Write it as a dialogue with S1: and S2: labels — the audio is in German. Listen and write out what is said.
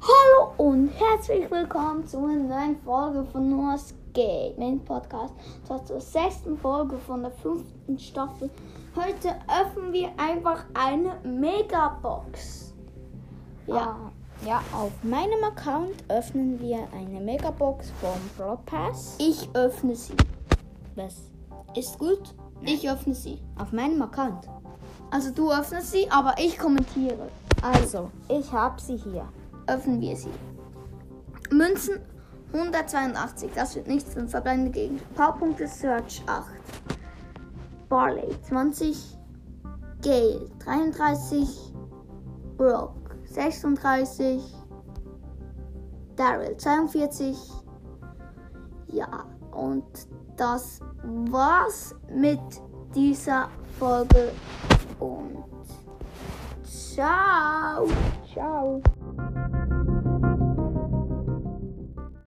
S1: Hallo und herzlich willkommen zu einer neuen Folge von Noah's Gaming Podcast. Das zur sechsten Folge von der fünften Staffel. Heute öffnen wir einfach eine Megabox. Ja,
S2: Ja, auf meinem Account öffnen wir eine Megabox vom Broadpass.
S1: ich öffne sie.
S2: Was?
S1: Ist gut? Ich öffne sie.
S2: Auf meinem Account.
S1: Also du öffnest sie, aber ich kommentiere.
S2: Also, ich habe sie hier.
S1: Öffnen wir sie. Münzen 182, das wird nichts für verbleibende Gegend. Powerpunkte Search 8. Barley 20. Gale 33. Brock 36. Daryl 42. Ja, und das war's mit dieser Folge und ciao.
S2: Ciao.